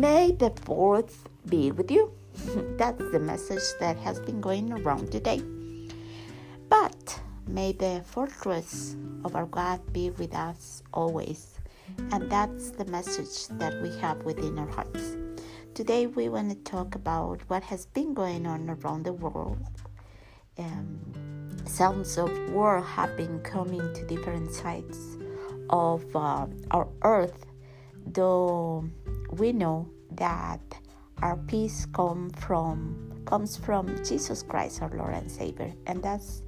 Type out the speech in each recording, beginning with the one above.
the fourth be with you. That's the message that has been going around today. But may the fortress of our God be with us always. And that's the message that we have within our hearts. Today, we want to talk about what has been going on around the world. Um, sounds of war have been coming to different sides of uh, our earth, though we know that our peace come from comes from Jesus Christ, our Lord and Savior, and that's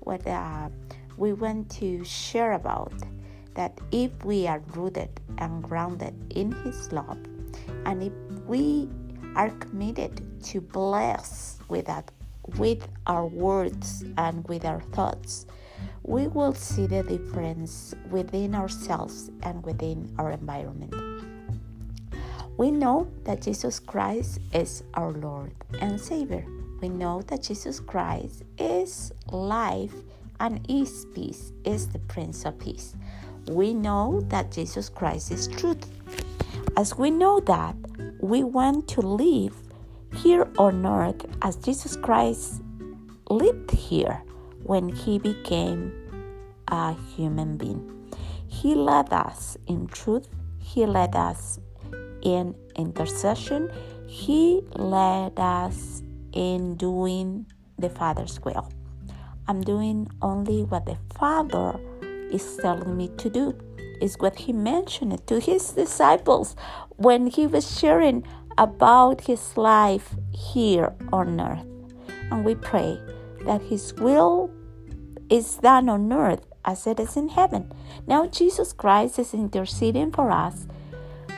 what uh, we want to share about. That if we are rooted and grounded in His love, and if we are committed to bless with that, with our words and with our thoughts, we will see the difference within ourselves and within our environment. We know that Jesus Christ is our Lord and Savior. We know that Jesus Christ is life and is peace, is the Prince of Peace. We know that Jesus Christ is truth. As we know that, we want to live here on earth as Jesus Christ lived here when he became a human being. He led us in truth, he led us in intercession, He led us in doing the Father's will. I'm doing only what the Father is telling me to do. Is what He mentioned to His disciples when He was sharing about His life here on earth. And we pray that His will is done on earth as it is in heaven. Now, Jesus Christ is interceding for us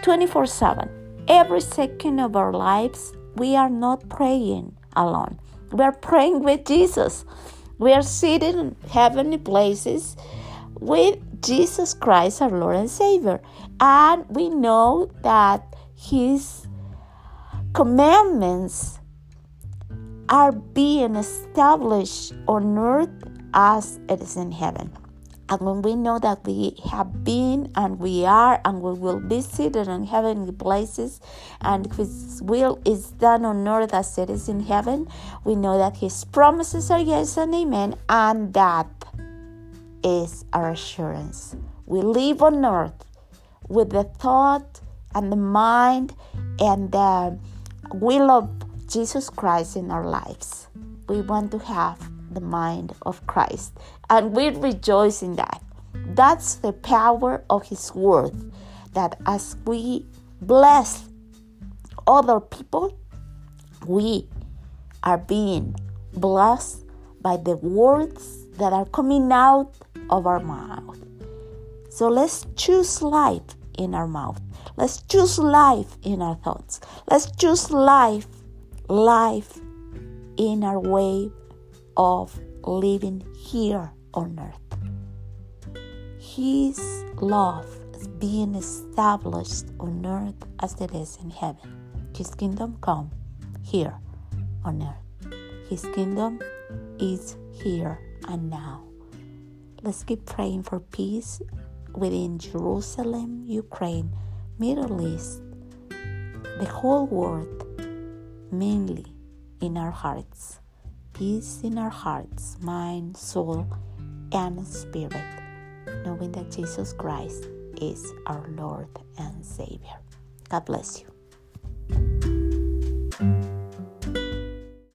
24 7. Every second of our lives, we are not praying alone. We are praying with Jesus. We are seated in heavenly places with Jesus Christ, our Lord and Savior. And we know that His commandments are being established on earth as it is in heaven. And when we know that we have been and we are and we will be seated in heavenly places and His will is done on earth as it is in heaven, we know that His promises are yes and amen, and that is our assurance. We live on earth with the thought and the mind and the will of Jesus Christ in our lives. We want to have the mind of Christ. And we rejoice in that. That's the power of His word. That as we bless other people, we are being blessed by the words that are coming out of our mouth. So let's choose life in our mouth. Let's choose life in our thoughts. Let's choose life, life in our way of living here on earth. His love is being established on earth as it is in heaven. His kingdom come here on earth. His kingdom is here and now. Let's keep praying for peace within Jerusalem, Ukraine, Middle East, the whole world, mainly in our hearts peace in our hearts, mind, soul, and spirit, knowing that Jesus Christ is our Lord and Savior. God bless you.